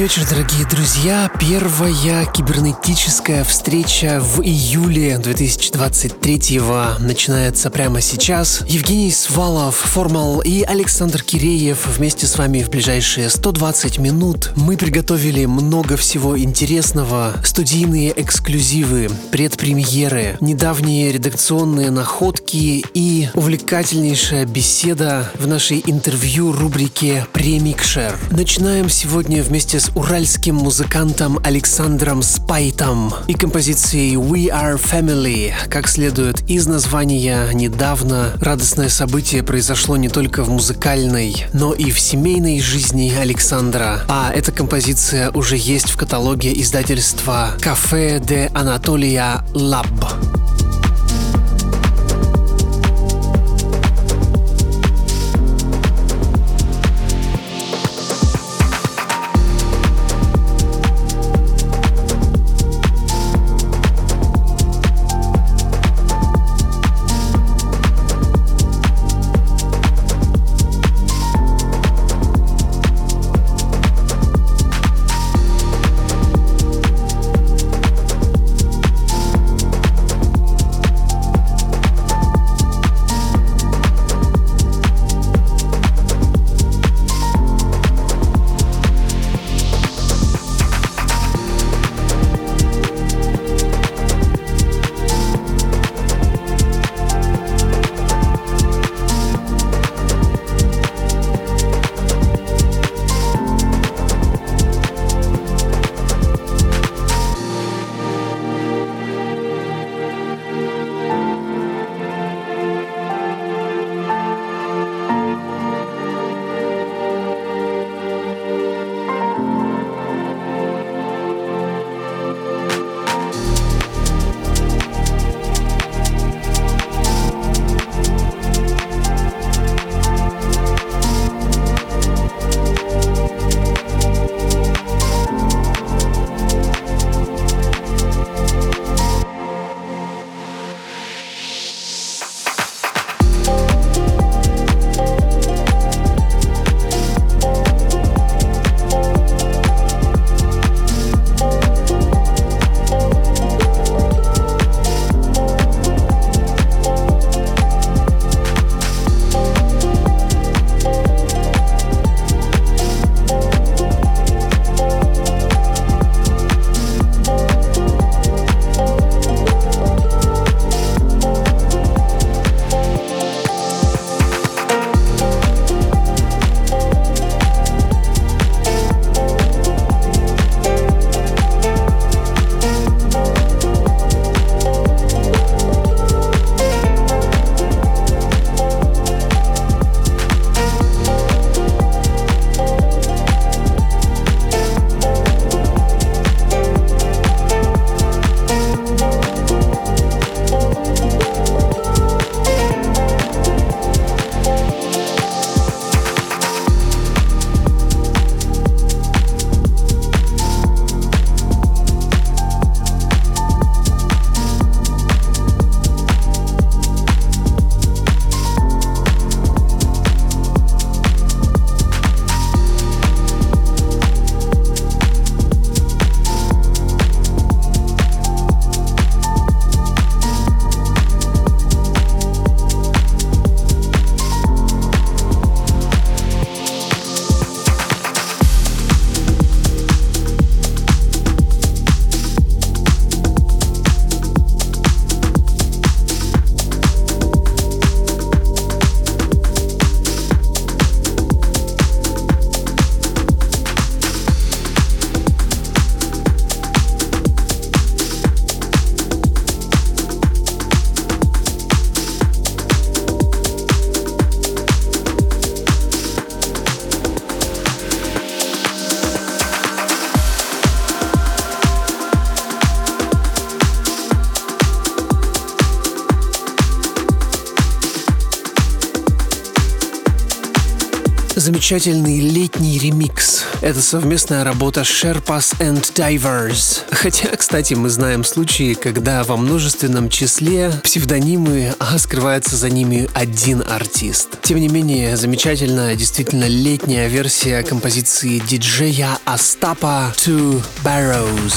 Вечер, дорогие друзья. Первая кибернетическая встреча в июле 2023-го начинается прямо сейчас. Евгений Свалов, Формал и Александр Киреев вместе с вами в ближайшие 120 минут. Мы приготовили много всего интересного. Студийные эксклюзивы, предпремьеры, недавние редакционные находки и увлекательнейшая беседа в нашей интервью рубрике «Премикшер». Начинаем сегодня вместе вместе с уральским музыкантом Александром Спайтом и композицией We Are Family. Как следует из названия, недавно радостное событие произошло не только в музыкальной, но и в семейной жизни Александра. А эта композиция уже есть в каталоге издательства Кафе де Анатолия Лаб. Замечательный летний ремикс. Это совместная работа Sherpas and Divers. Хотя, кстати, мы знаем случаи, когда во множественном числе псевдонимы, а скрывается за ними один артист. Тем не менее, замечательная, действительно летняя версия композиции диджея Остапа Two Barrows.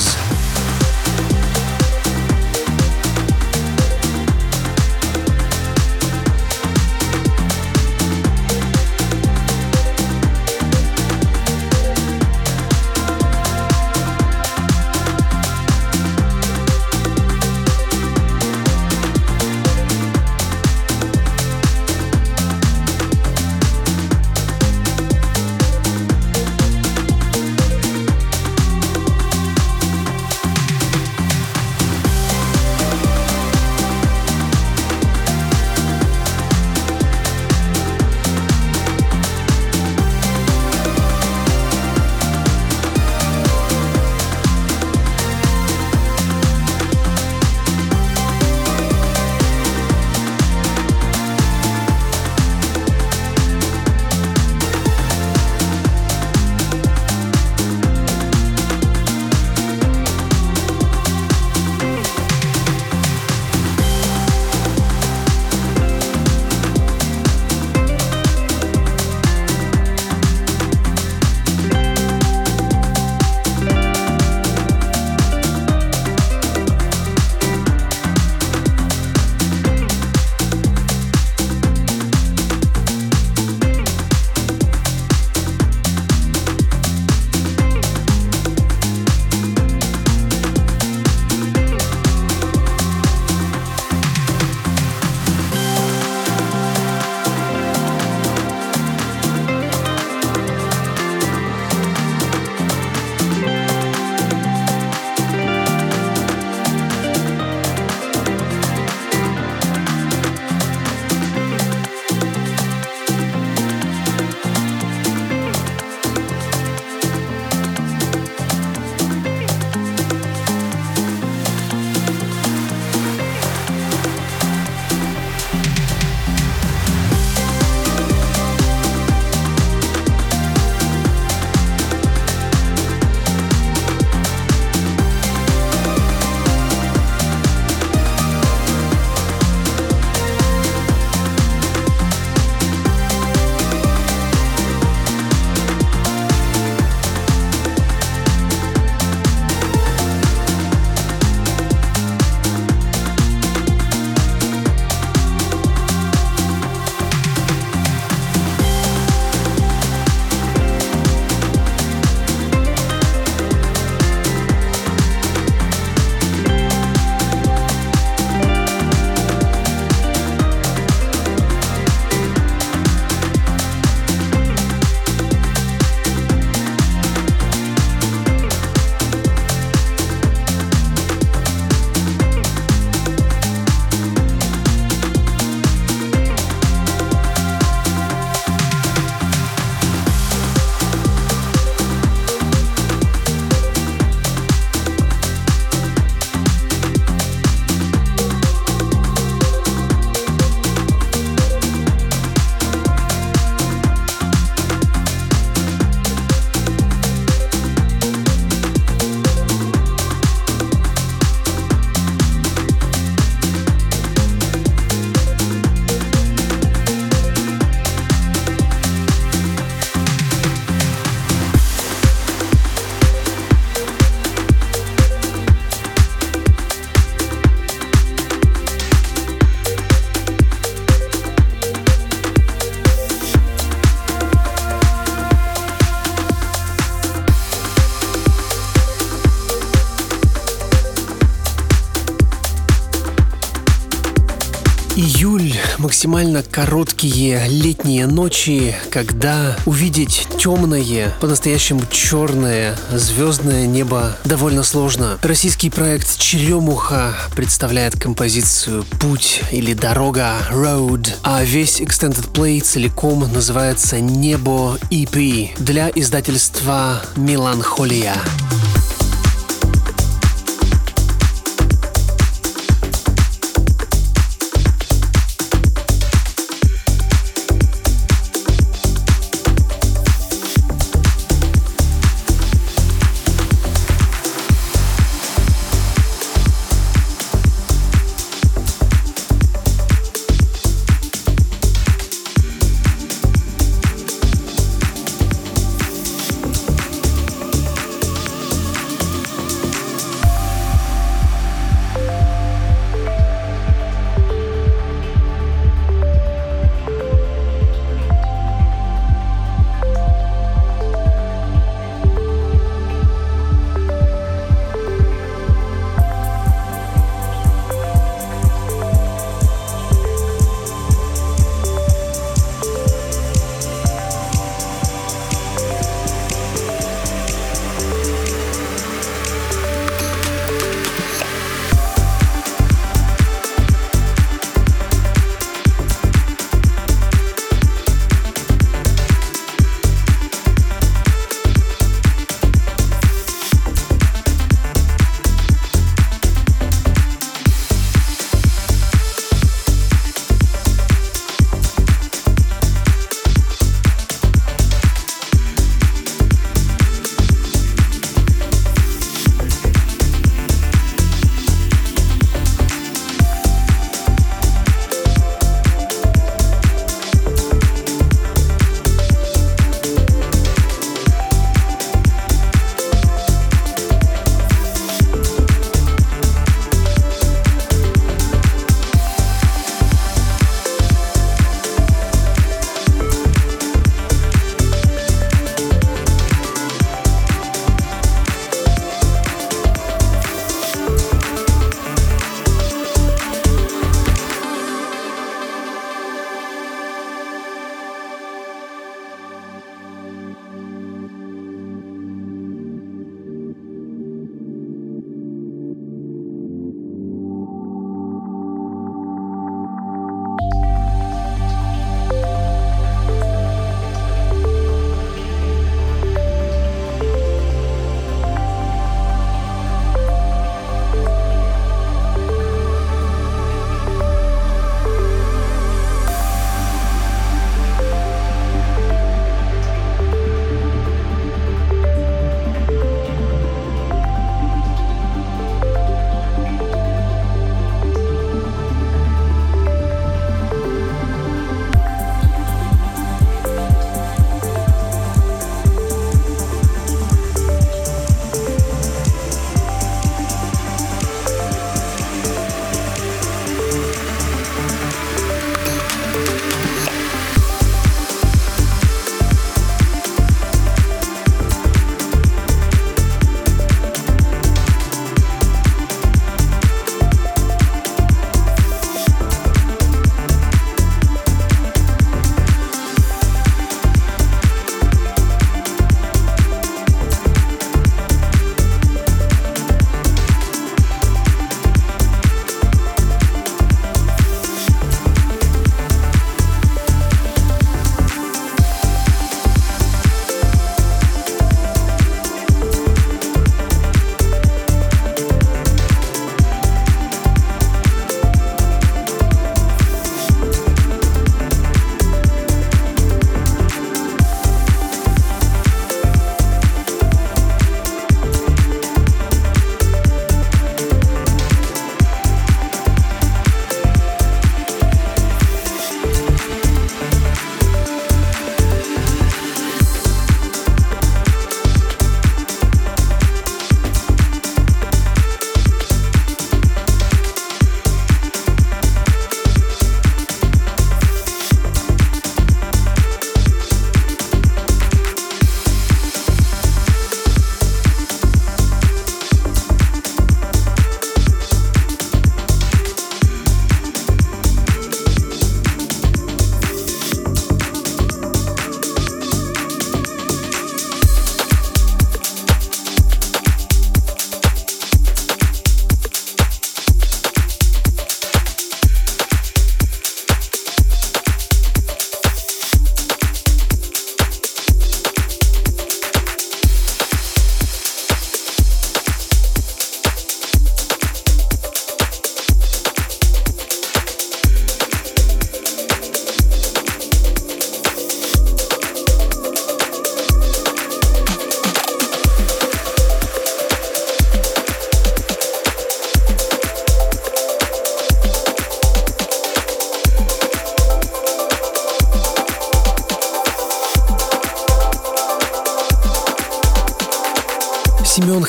Максимально короткие летние ночи, когда увидеть темное, по-настоящему черное звездное небо довольно сложно. Российский проект Черемуха представляет композицию «Путь» или «Дорога» Road, а весь Extended Play целиком называется «Небо EP» для издательства «Меланхолия». Семен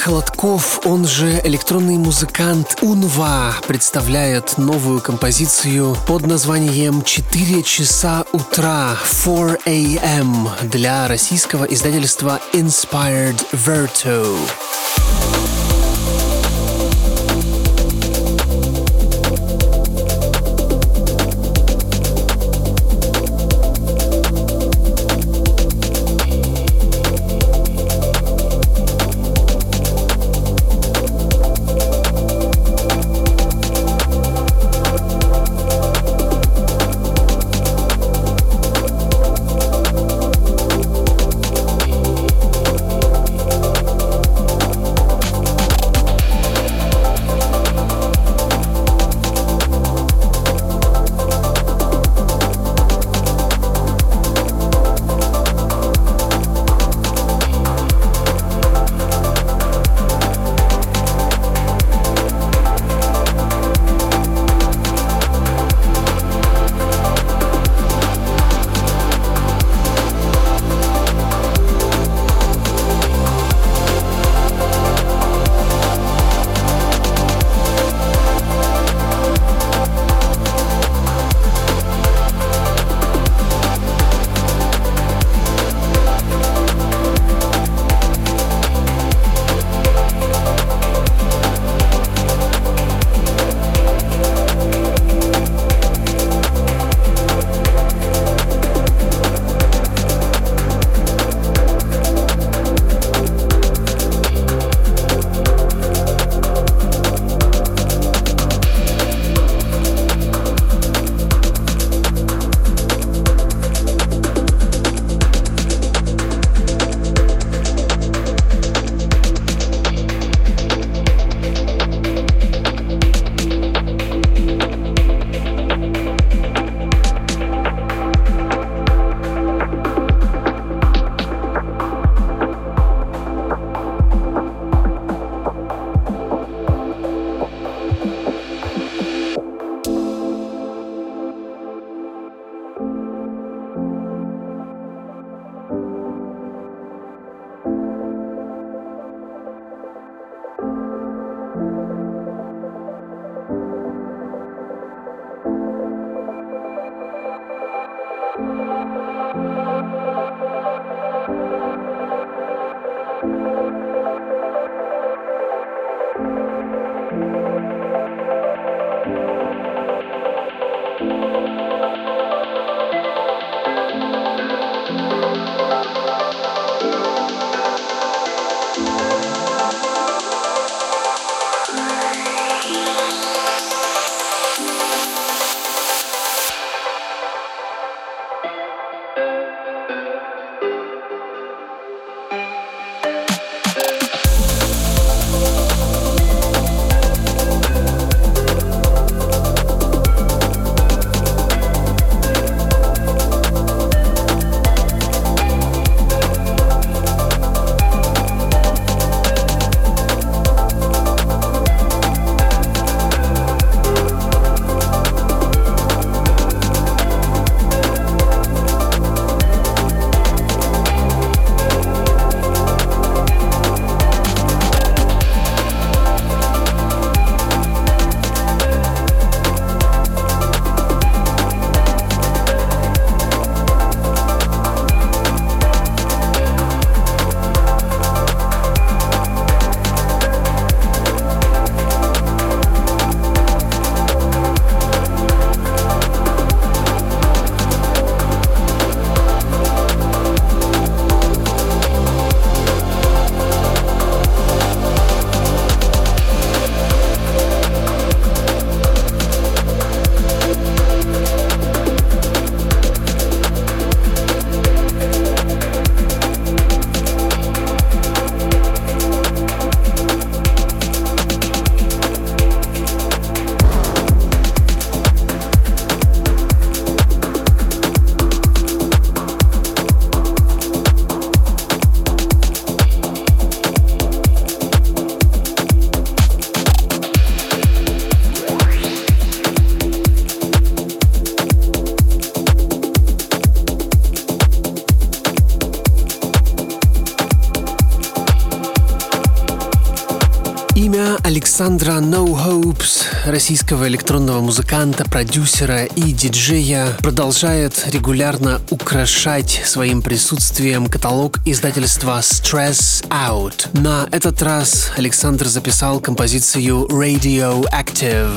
Холодков, он же электронный музыкант Унва, представляет новую композицию под названием «4 часа утра» 4 a.m. для российского издательства Inspired Verto. Российского электронного музыканта, продюсера и диджея, продолжает регулярно украшать своим присутствием каталог издательства Stress Out. На этот раз Александр записал композицию Radioactive.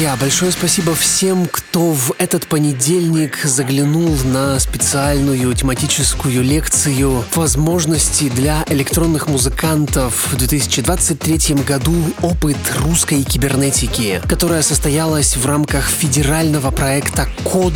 Друзья, большое спасибо всем, кто в этот понедельник заглянул на специальную тематическую лекцию возможности для электронных музыкантов в 2023 году опыт русской кибернетики, которая состоялась в рамках федерального проекта КОД,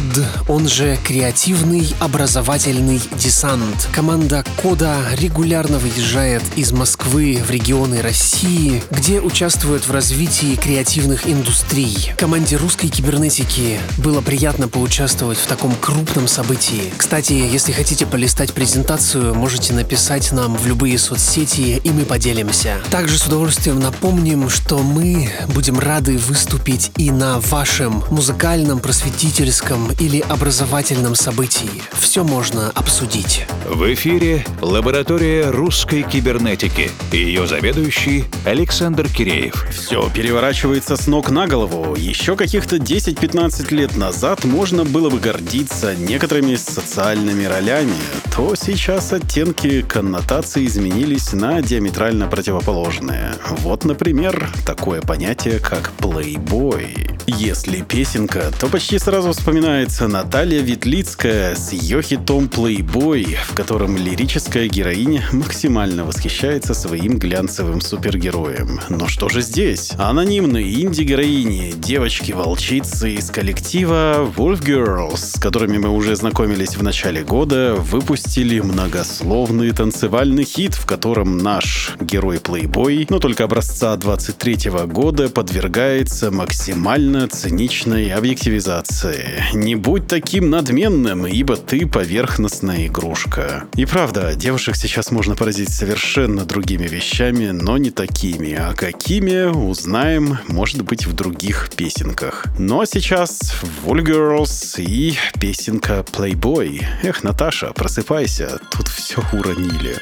он же Креативный образовательный десант. Команда КОДа регулярно выезжает из Москвы в регионы России, где участвует в развитии креативных индустрий. Команде русской кибернетики было приятно поучаствовать в таком крупном событии. Кстати, если хотите полистать презентацию, можете написать нам в любые соцсети, и мы поделимся. Также с удовольствием напомним, что мы будем рады выступить и на вашем музыкальном, просветительском или образовательном событии. Все можно обсудить. В эфире лаборатория русской кибернетики. Ее заведующий Александр Киреев. Все переворачивается с ног на голову еще каких-то 10-15 лет назад можно было бы гордиться некоторыми социальными ролями, то сейчас оттенки коннотации изменились на диаметрально противоположные. Вот, например, такое понятие, как «плейбой». Если песенка, то почти сразу вспоминается Наталья Ветлицкая с ее хитом «Плейбой», в котором лирическая героиня максимально восхищается своим глянцевым супергероем. Но что же здесь? Анонимной инди-героине парни, девочки-волчицы из коллектива Wolf Girls, с которыми мы уже знакомились в начале года, выпустили многословный танцевальный хит, в котором наш герой-плейбой, но только образца 23 -го года, подвергается максимально циничной объективизации. Не будь таким надменным, ибо ты поверхностная игрушка. И правда, девушек сейчас можно поразить совершенно другими вещами, но не такими. А какими, узнаем, может быть, в других песенках. Ну а сейчас Wool Girls и песенка Playboy. Эх, Наташа, просыпайся, тут все уронили.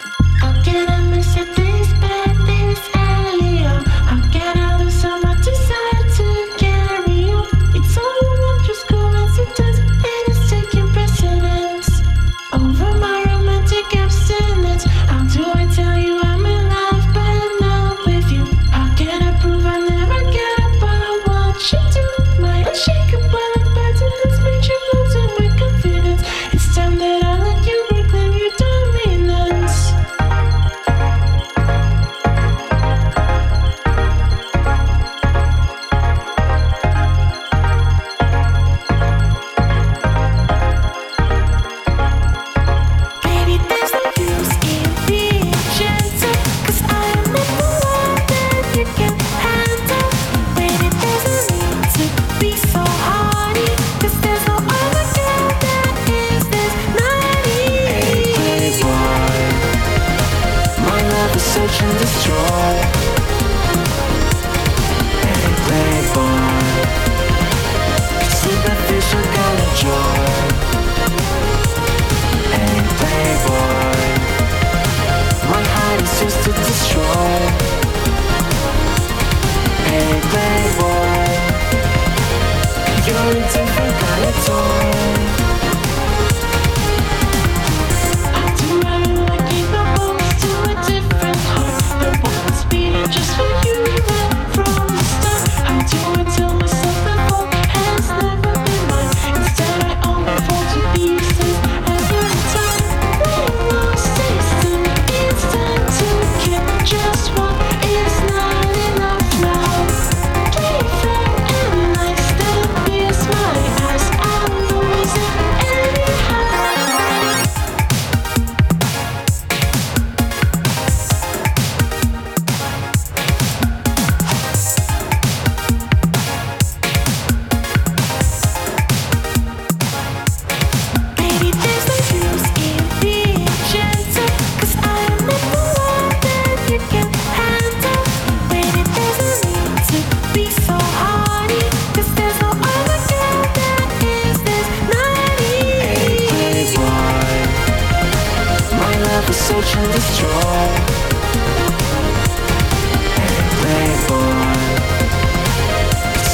Hey, and.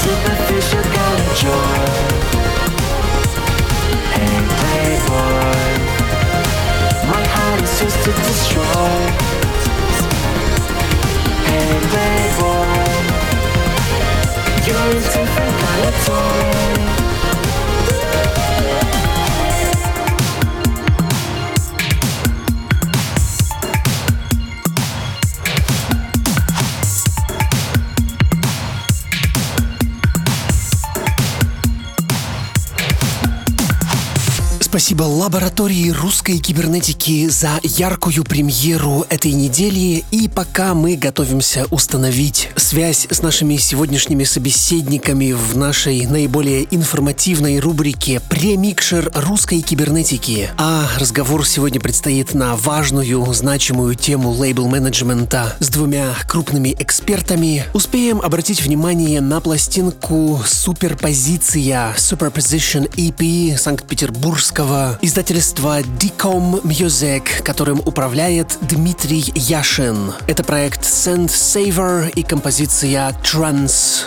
Superficial kind of joy playboy. My heart is used to destroy playboy. You're a different kind of toy. Спасибо лаборатории русской кибернетики за яркую премьеру этой недели. И пока мы готовимся установить связь с нашими сегодняшними собеседниками в нашей наиболее информативной рубрике «Премикшер русской кибернетики», а разговор сегодня предстоит на важную, значимую тему лейбл-менеджмента с двумя крупными экспертами, успеем обратить внимание на пластинку «Суперпозиция» Superposition EP Санкт-Петербургского издательства, издательства Decom Music, которым управляет Дмитрий Яшин. Это проект Sand Saver и композиция Trans.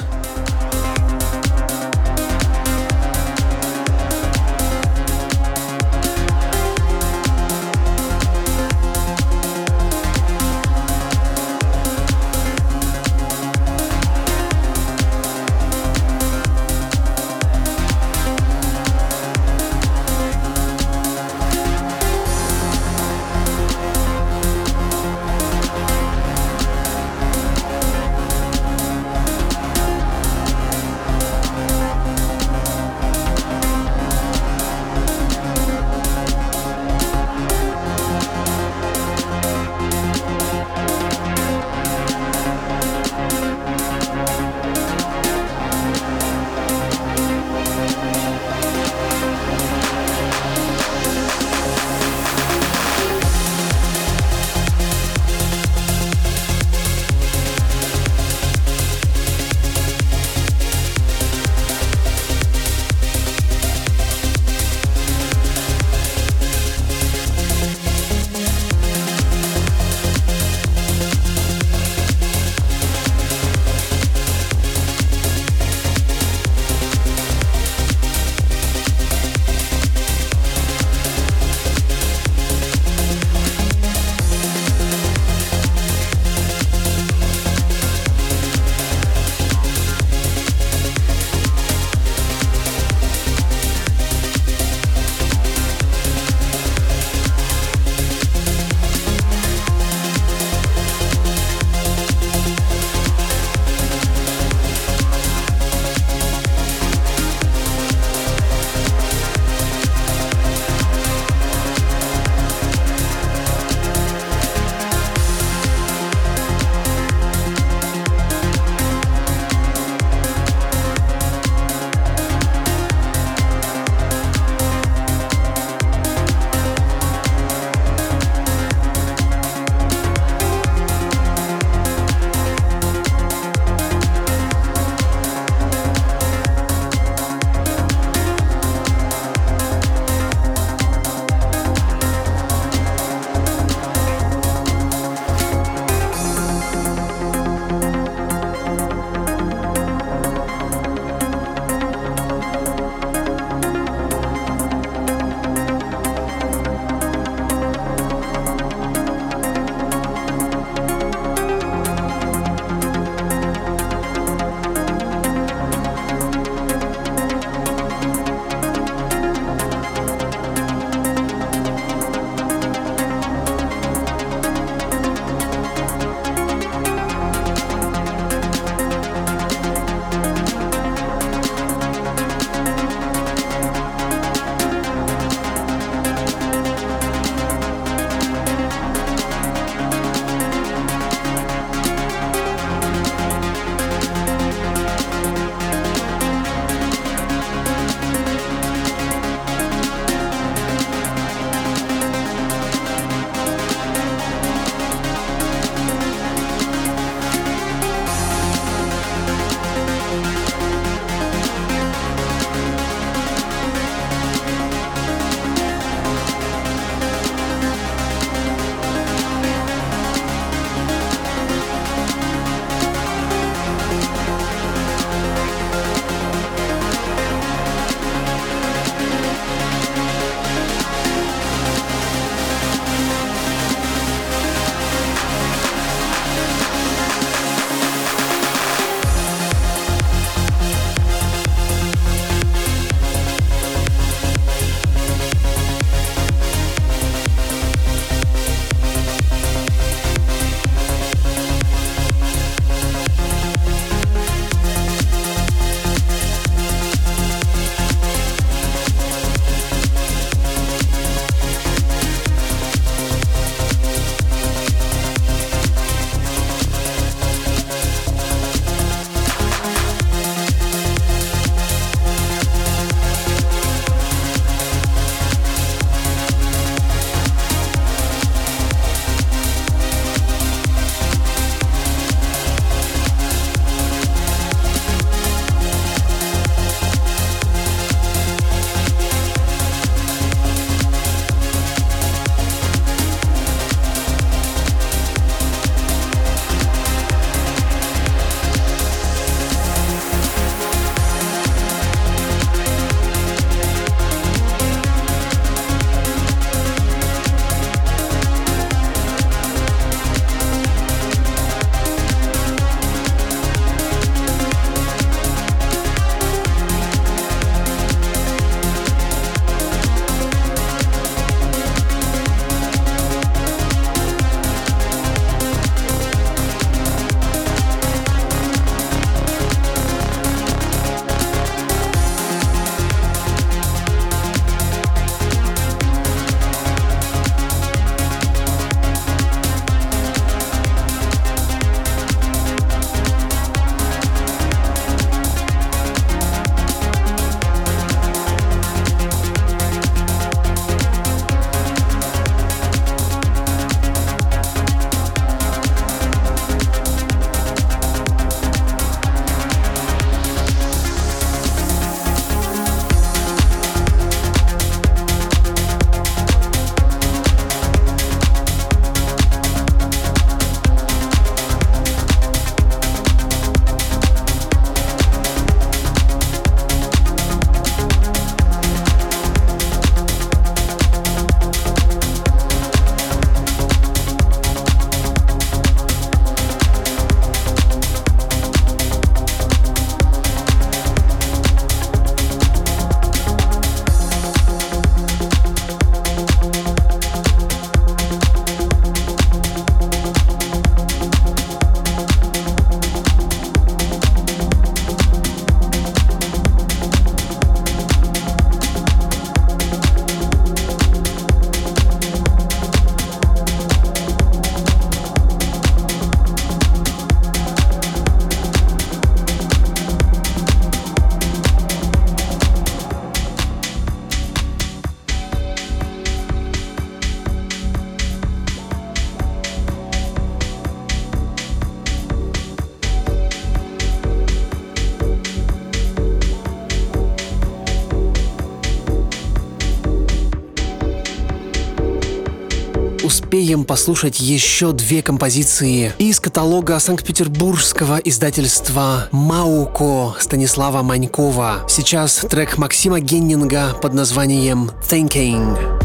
Успеем послушать еще две композиции из каталога санкт-петербургского издательства «Мауко» Станислава Манькова. Сейчас трек Максима Геннинга под названием «Thinking».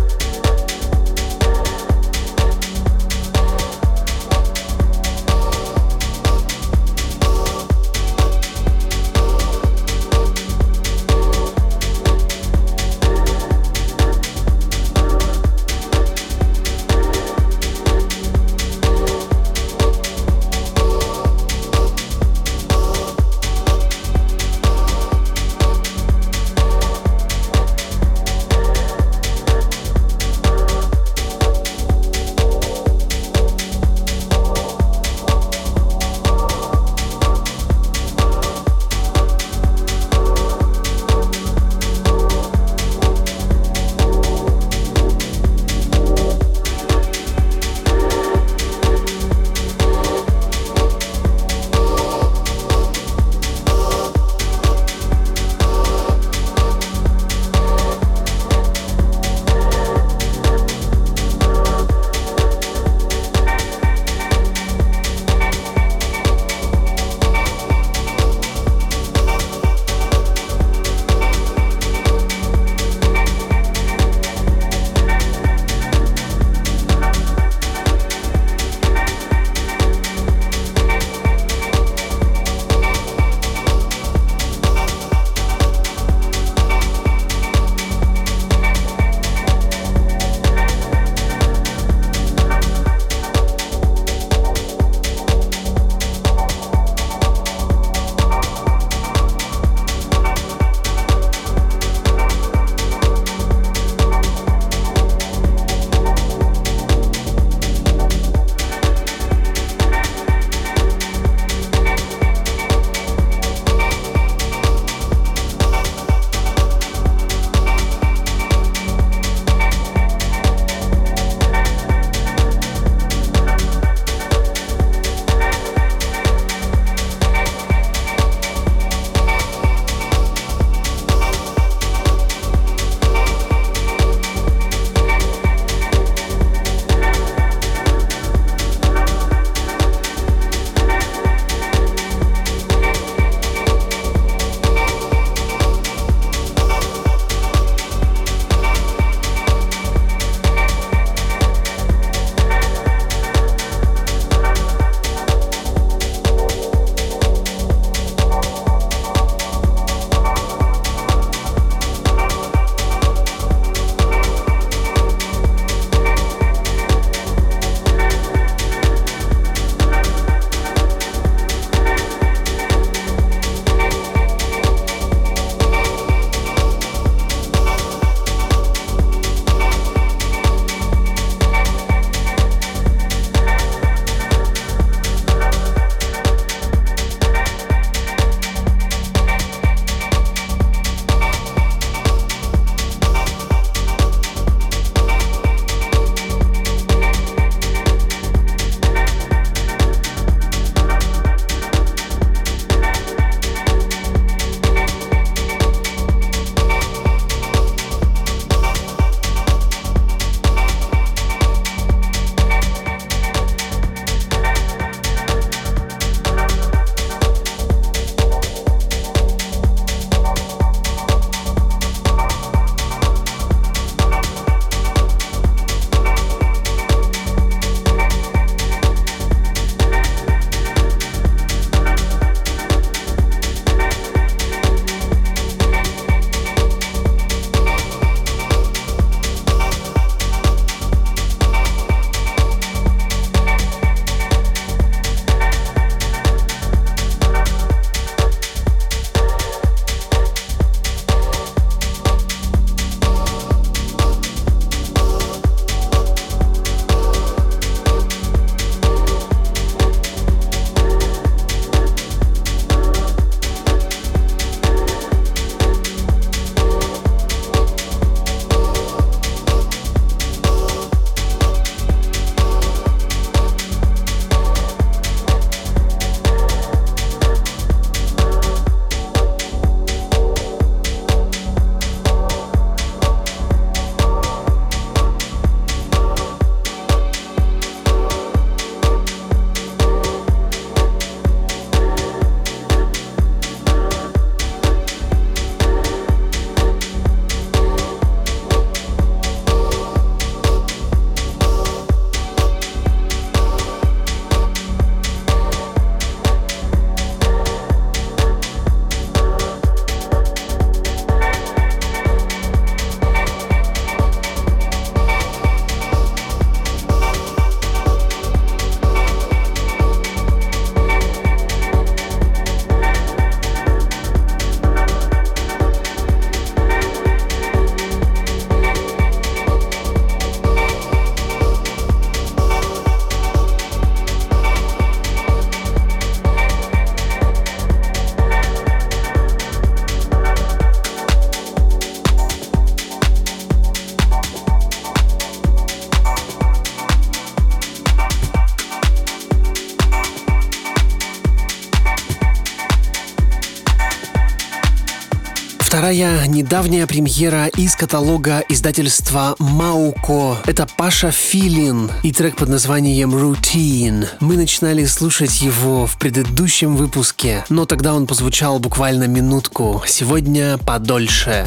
Вторая недавняя премьера из каталога издательства Мауко. Это Паша Филин и трек под названием Routine. Мы начинали слушать его в предыдущем выпуске, но тогда он позвучал буквально минутку. Сегодня подольше.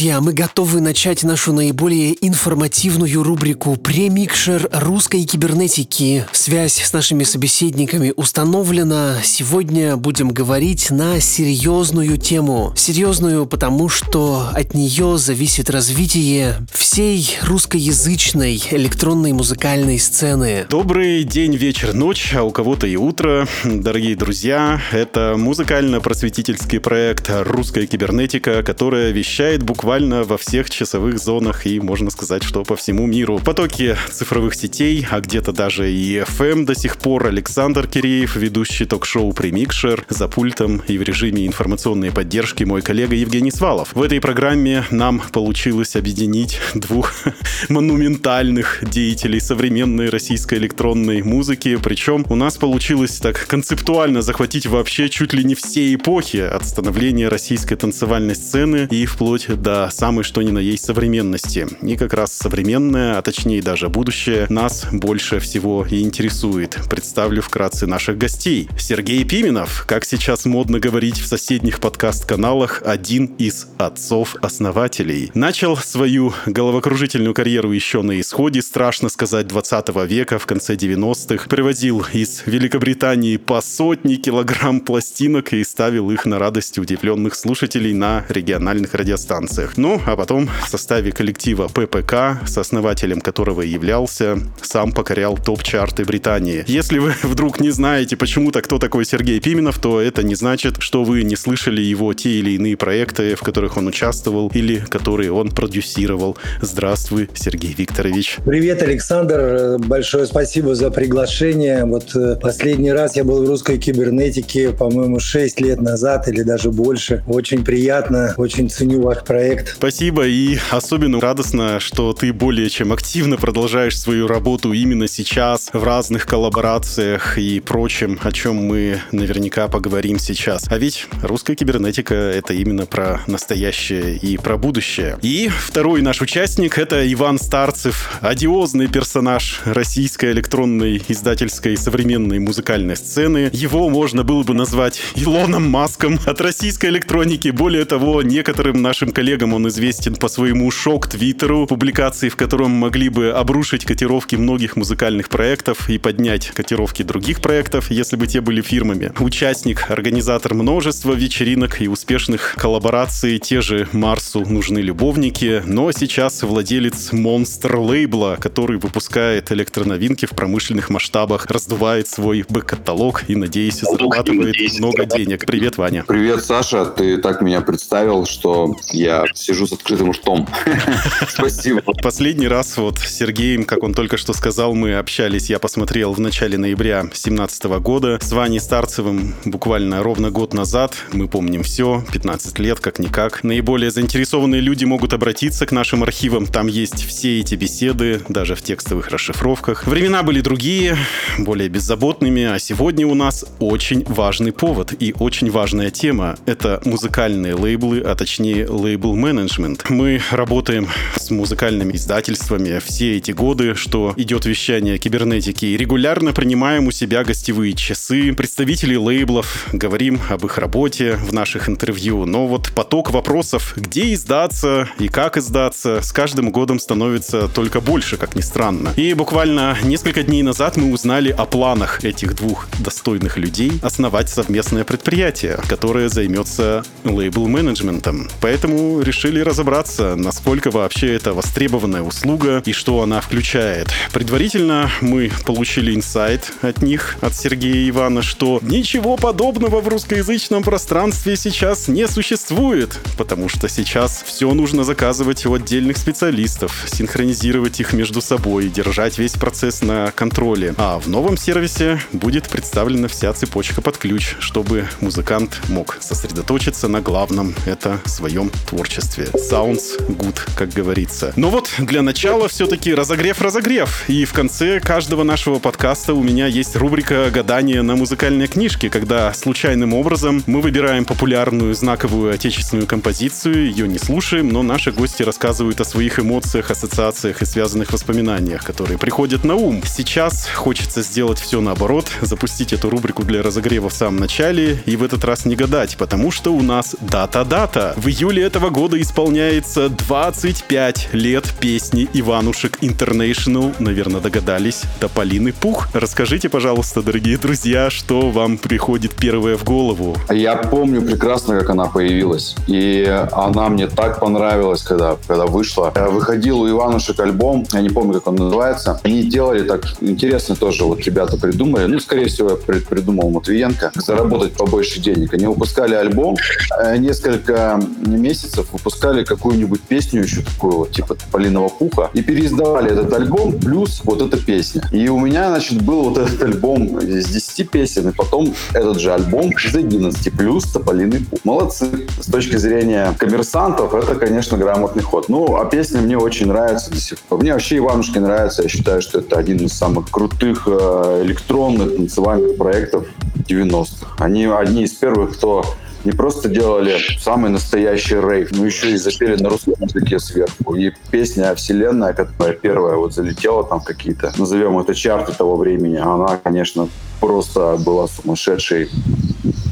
Друзья, мы готовы начать нашу наиболее информативную рубрику «Премикшер русской кибернетики». Связь с нашими собеседниками установлена. Сегодня будем говорить на серьезную тему. Серьезную, потому что от нее зависит развитие всей русскоязычной электронной музыкальной сцены. Добрый день, вечер, ночь, а у кого-то и утро. Дорогие друзья, это музыкально-просветительский проект «Русская кибернетика», которая вещает буквально во всех часовых зонах и, можно сказать, что по всему миру. Потоки цифровых сетей, а где-то даже и FM до сих пор. Александр Киреев, ведущий ток-шоу «Премикшер», за пультом и в режиме информационной поддержки мой коллега Евгений Свалов. В этой программе нам получилось объединить двух монументальных деятелей современной российской электронной музыки. Причем у нас получилось так концептуально захватить вообще чуть ли не все эпохи от становления российской танцевальной сцены и вплоть до самой что ни на есть современности. И как раз современное, а точнее даже будущее, нас больше всего и интересует. Представлю вкратце наших гостей. Сергей Пименов, как сейчас модно говорить в соседних подкаст-каналах, один из отцов-основателей. Начал свою головокружительную карьеру еще на исходе, страшно сказать, 20 века, в конце 90-х. Привозил из Великобритании по сотни килограмм пластинок и ставил их на радость удивленных слушателей на региональных радиостанциях. Ну, а потом в составе коллектива ППК, с основателем которого являлся, сам покорял топ-чарты Британии. Если вы вдруг не знаете почему-то, кто такой Сергей Пименов, то это не значит, что вы не слышали его те или иные проекты, в которых он участвовал или которые он продюсировал. Здравствуй, Сергей Викторович. Привет, Александр. Большое спасибо за приглашение. Вот э, последний раз я был в русской кибернетике, по-моему, 6 лет назад или даже больше. Очень приятно, очень ценю ваш проект проект. Спасибо, и особенно радостно, что ты более чем активно продолжаешь свою работу именно сейчас в разных коллаборациях и прочем, о чем мы наверняка поговорим сейчас. А ведь русская кибернетика — это именно про настоящее и про будущее. И второй наш участник — это Иван Старцев, одиозный персонаж российской электронной издательской современной музыкальной сцены. Его можно было бы назвать Илоном Маском от российской электроники. Более того, некоторым нашим коллегам он известен по своему шок-твиттеру, публикации, в котором могли бы обрушить котировки многих музыкальных проектов и поднять котировки других проектов, если бы те были фирмами. Участник, организатор множества вечеринок и успешных коллабораций. Те же Марсу нужны любовники, но сейчас владелец монстр лейбла, который выпускает электроновинки в промышленных масштабах, раздувает свой бэк-каталог и, надеюсь, зарабатывает много денег. Привет, Ваня. Привет, Саша. Ты так меня представил, что я сижу с открытым ртом. Спасибо. Последний раз вот с Сергеем, как он только что сказал, мы общались, я посмотрел в начале ноября 2017 года. С Ваней Старцевым буквально ровно год назад. Мы помним все, 15 лет, как-никак. Наиболее заинтересованные люди могут обратиться к нашим архивам. Там есть все эти беседы, даже в текстовых расшифровках. Времена были другие, более беззаботными, а сегодня у нас очень важный повод и очень важная тема. Это музыкальные лейблы, а точнее лейбл-менеджмент. Мы работаем с музыкальными издательствами все эти годы, что идет вещание кибернетики, и регулярно принимаем у себя гостевые часы, представителей лейблов, говорим об их работе в наших интервью. Но вот поток вопросов, где издаться и как издаться, с каждым годом становится только больше, как ни странно. И буквально несколько дней назад мы узнали о планах этих двух достойных людей основать совместное предприятие, которое займется лейбл-менеджментом. Поэтому решили разобраться, насколько вообще это востребованная услуга и что она включает. Предварительно мы получили инсайт от них, от Сергея Ивана, что ничего подобного в русскоязычном пространстве сейчас не существует, потому что сейчас все нужно заказывать у отдельных специалистов, синхронизировать их между собой, держать весь процесс на контроле. А в новом сервисе будет представлена вся цепочка под ключ, чтобы музыкант мог сосредоточиться на главном, это своем творчестве. Sounds good, как говорится. Но вот для начала все-таки разогрев-разогрев. И в конце каждого нашего подкаста у меня есть рубрика «Гадание на музыкальные книжки», когда случайным образом мы выбираем популярную знаковую отечественную композицию, ее не слушаем, но наши гости рассказывают о своих эмоциях, ассоциациях и связанных воспоминаниях, которые приходят на ум. Сейчас хочется сделать все наоборот, запустить эту рубрику для разогрева в самом начале и в этот раз не гадать, потому что у нас дата-дата. В июле этого года исполняется 25 лет песни Иванушек International. Наверное, догадались. Тополиный пух. Расскажите, пожалуйста, дорогие друзья, что вам приходит первое в голову? Я помню прекрасно, как она появилась. И она мне так понравилась, когда, когда вышла. Выходил у Иванушек альбом, я не помню, как он называется. Они делали так интересно тоже, вот ребята придумали. Ну, скорее всего, придумал Матвиенко. Заработать побольше денег. Они выпускали альбом, э, несколько месяцев выпускали какую-нибудь песню еще такую вот, типа Полиного пуха, и переиздавали этот альбом плюс вот эта песня. И у меня, значит, был вот этот альбом из 10 песен, и потом этот же альбом из 11 плюс Тополиный пух. Молодцы. С точки зрения коммерсантов, это, конечно, грамотный ход. Ну, а песня мне очень нравится до сих пор. Мне вообще Иванушки нравится. Я считаю, что это один из самых крутых э, электронных танцевальных проектов 90-х. Они одни из первых, кто не просто делали самый настоящий рейв, но еще и запели на русском языке сверху. И песня «Вселенная», которая первая вот залетела там какие-то, назовем это чарты того времени, она, конечно, просто была сумасшедшей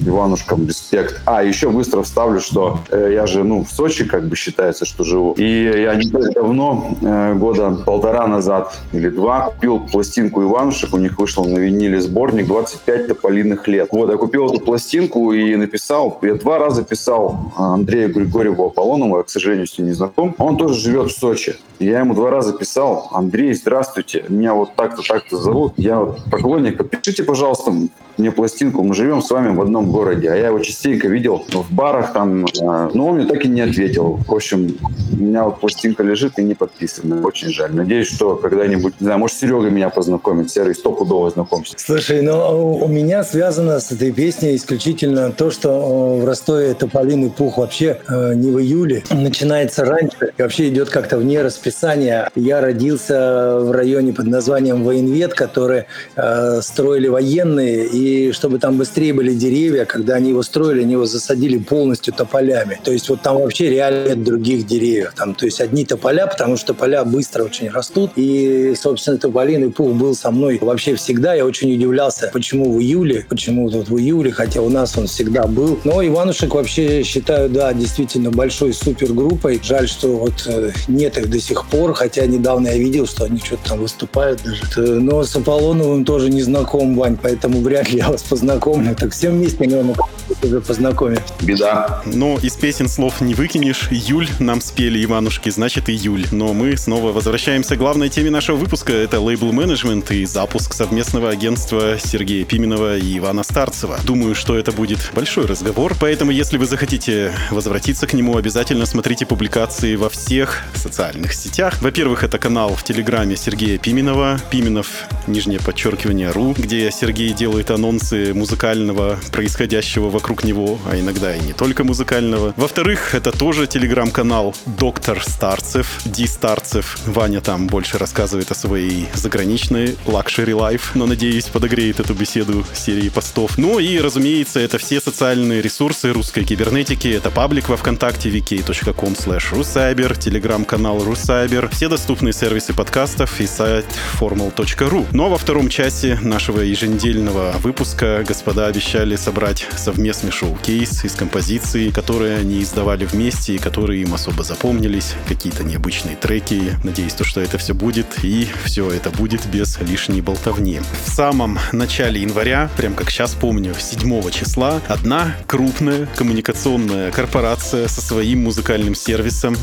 Иванушкам респект. А, еще быстро вставлю, что э, я же, ну, в Сочи, как бы считается, что живу. И я не так давно, э, года полтора назад или два, купил пластинку Иванушек. У них вышел на виниле сборник 25 тополиных лет. Вот, я купил эту пластинку и написал, я два раза писал Андрею Григорьеву Аполлонову, я, к сожалению, с ним не знаком. Он тоже живет в Сочи. Я ему два раза писал, Андрей, здравствуйте, меня вот так-то, так-то зовут. Я вот поклонник, пишите, пожалуйста, пожалуйста, мне пластинку, мы живем с вами в одном городе, а я его частенько видел в барах там, э, но он мне так и не ответил. В общем, у меня вот пластинка лежит и не подписана. Очень жаль. Надеюсь, что когда-нибудь, не знаю, может, Серега меня познакомит, Серый стопудово знакомься. Слушай, ну у меня связано с этой песней исключительно то, что в Ростове Тополиный пух вообще э, не в июле, начинается раньше, и вообще идет как-то вне расписания. Я родился в районе под названием Военвет, который э, строили военные, и чтобы там быстрее были деревья, когда они его строили, они его засадили полностью тополями. То есть вот там вообще реально нет других деревьев. Там, то есть одни тополя, потому что тополя быстро очень растут. И, собственно, тополиный пух был со мной вообще всегда. Я очень удивлялся, почему в июле, почему тут в июле, хотя у нас он всегда был. Но Иванушек вообще считаю, да, действительно большой супергруппой. Жаль, что вот э, нет их до сих пор, хотя недавно я видел, что они что-то там выступают даже. Э, но с Аполлоновым тоже не знаком, Вань, поэтому вряд ли я вас познакомлю. Так все вместе, наверное, уже познакомить. Беда. Но из песен слов не выкинешь. Июль нам спели Иванушки, значит июль. Но мы снова возвращаемся к главной теме нашего выпуска. Это лейбл-менеджмент и запуск совместного агентства Сергея Пименова и Ивана Старцева. Думаю, что это будет большой разговор, поэтому если вы захотите возвратиться к нему, обязательно смотрите публикации во всех социальных сетях. Во-первых, это канал в Телеграме Сергея Пименова, Пименов, нижнее подчеркивание, ру, где Сергей делает анонсы музыкального происходящего вокруг него, а иногда и не только музыкального. Во-вторых, это тоже телеграм-канал Доктор Старцев, Ди Старцев. Ваня там больше рассказывает о своей заграничной luxury лайф, но, надеюсь, подогреет эту беседу серии постов. Ну и, разумеется, это все социальные ресурсы русской кибернетики. Это паблик во ВКонтакте vk.com slash rucyber, телеграм-канал Rucyber, все доступные сервисы подкастов и сайт formal.ru. Ну а во втором часе нашего еженедельного выпуска господа обещали собрать совместный шоу-кейс из композиций, которые они издавали вместе и которые им особо запомнились, какие-то необычные треки. Надеюсь, то, что это все будет, и все это будет без лишней болтовни. В самом начале января, прям как сейчас помню, 7 числа, одна крупная коммуникационная корпорация со своим музыкальным сервисом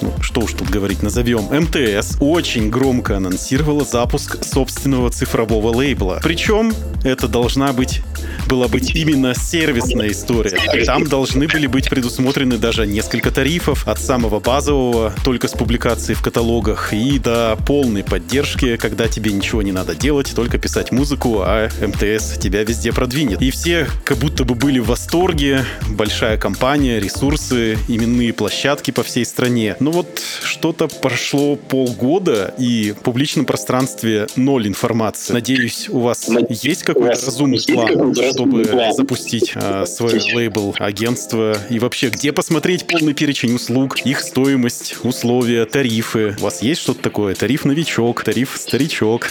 ну, что уж тут говорить, назовем, МТС, очень громко анонсировала запуск собственного цифрового лейбла. Причем это должна быть была быть именно сервисная история. Там должны были быть предусмотрены даже несколько тарифов от самого базового, только с публикацией в каталогах, и до полной поддержки, когда тебе ничего не надо делать, только писать музыку, а МТС тебя везде продвинет. И все как будто бы были в восторге, большая компания, ресурсы, именные площадки по всей стране. Но вот что-то прошло полгода, и в публичном пространстве ноль информации. Надеюсь, у вас есть какой-то разумный план, чтобы запустить а, свой лейбл, агентство и вообще где посмотреть полный перечень услуг, их стоимость, условия, тарифы. У вас есть что-то такое? Тариф новичок, тариф старичок.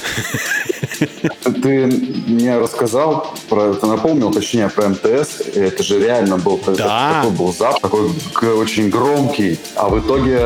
Ты мне рассказал про это, напомнил, точнее, про МТС. Это же реально был да. такой был зап, такой очень громкий. А в итоге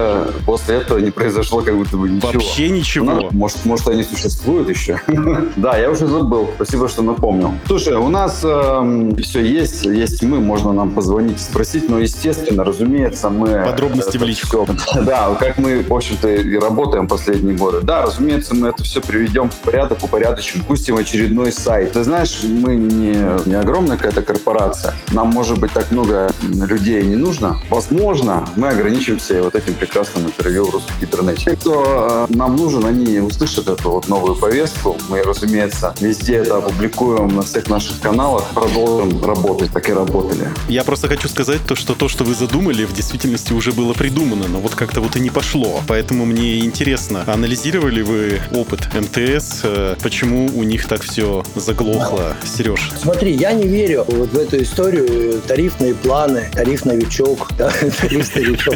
после этого не произошло как будто бы ничего. Вообще ничего. Ну, может, может, они существуют еще? Да, я уже забыл. Спасибо, что напомнил. Слушай, у нас эм, все есть, есть мы, можно нам позвонить, спросить, но, естественно, разумеется, мы... Подробности в личку. Да, как мы, в общем-то, и работаем последние годы. Да, разумеется, мы это все приведем в порядок, упорядочим, пустим очередной сайт. Ты знаешь, мы не, не огромная какая-то корпорация. Нам, может быть, так много людей не нужно. Возможно, мы ограничимся вот этим прекрасным интервью в русском интернете. Те, кто э, нам нужен, они услышат эту вот новую повестку. Мы, разумеется, везде это опубликуем на всех наших каналах. Продолжим работать, так и работали. Я просто хочу сказать то, что то, что вы задумали, в действительности уже было придумано, но вот как-то вот и не пошло. Поэтому мне интересно, анализировали вы опыт МТС, э, почему у них так все заглохло, Сереж? Смотри, я не верю вот в эту историю тарифные планы, тариф новичок, да, тариф старичок.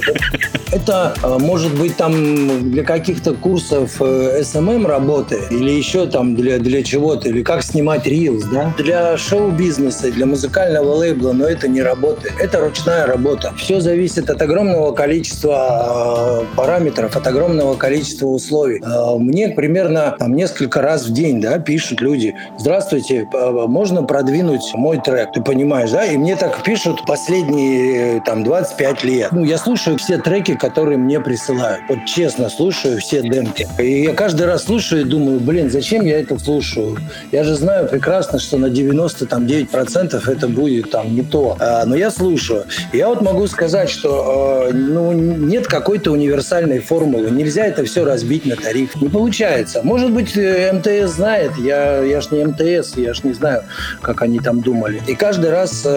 Это э, может быть там для каких-то курсов SMM э, работы или еще там для, для чего-то, или как снимать рилс, да? Для шоу-бизнеса, для музыкального лейбла, но это не работает. Это ручная работа. Все зависит от огромного количества э, параметров, от огромного количества условий. Мне примерно там несколько раз в день да, пишут люди, здравствуйте, можно продвинуть мой трек, ты понимаешь, да? И мне так пишут последние там 25 лет. Ну, я слушаю все треки, которые мне присылают. Вот честно слушаю все демки. И я каждый раз слушаю и думаю, блин, зачем я это слушаю? Я же знаю прекрасно, что на 99% это будет там не то. А, но я слушаю. Я вот могу сказать, что э, ну, нет какой-то универсальной формулы. Нельзя это все разбить на тариф. Не получается. Может быть, э, МТС знает. Я, я ж не МТС, я ж не знаю, как они там думали. И каждый раз э,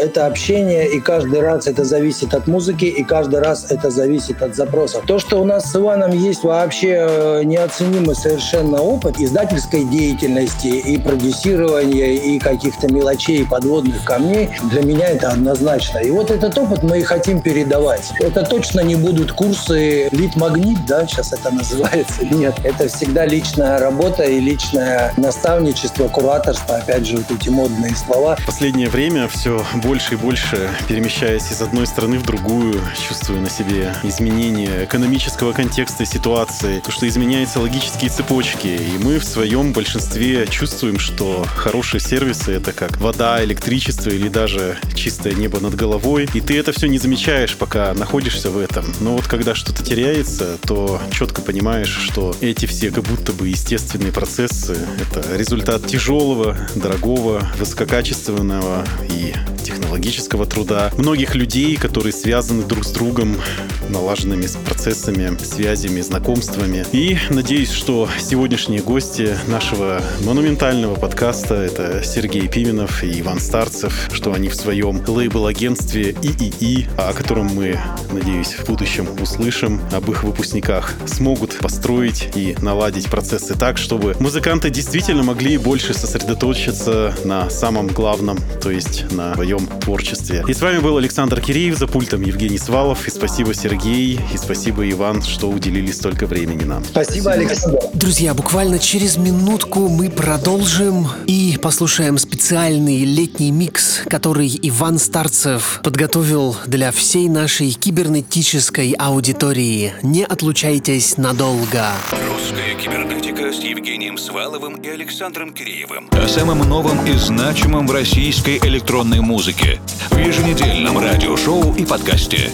это общение, и каждый раз это зависит от музыки, и каждый раз это зависит от запроса. То, что у нас с Иваном есть вообще э, неоценимый совершенно опыт издательской деятельности и продюсирования, и каких-то мелочей, подводных камней, для меня это однозначно. И вот этот опыт мы и хотим передавать. Это точно не будут курсы «Лид-магнит», да, сейчас это называется. Нет, это всегда личная работа и личное наставничество, кураторство, опять же, вот эти модные слова. В последнее время все больше и больше, перемещаясь из одной страны в другую, чувствую на себе изменения экономического контекста ситуации, то, что изменяются логические цепочки, и мы в своем большинстве чувствуем, что хорошие сервисы — это как вода, электричество или даже чистое небо над головой, и ты это все не замечаешь, пока находишься в этом. Но вот когда что-то теряется, то четко понимаешь, что эти все как будто бы естественные процессы — это результат тяжелого, дорогого, высококачественного и технологического труда многих людей, которые связаны друг с другом налаженными процессами, связями, знакомствами. И надеюсь, что сегодняшние гости нашего монументального подкаста — это Сергей Пименов и Иван Старцев, что они в своем лейбл-агентстве ИИИ, о котором мы, надеюсь, в будущем услышим, об их выпускниках, смогут построить и наладить процессы так, чтобы музыканты действительно могли больше сосредоточиться на самом главном, то есть на своем творчестве. И с вами был Александр Киреев, за пультом Евгений Свалов, и спасибо, Сергей, и спасибо, Иван, что уделили столько времени нам. Спасибо, Александр. Друзья, буквально через минутку мы продолжим и послушаем специальный летний микс, который Иван Старцев подготовил для всей нашей кибернетической аудитории. Не отлучайтесь надолго. Русская кибернетика с Евгением Сваловым и Александром Киреевым. О самом новом и значимом в российской электронной музыке в еженедельном радиошоу и подкасте.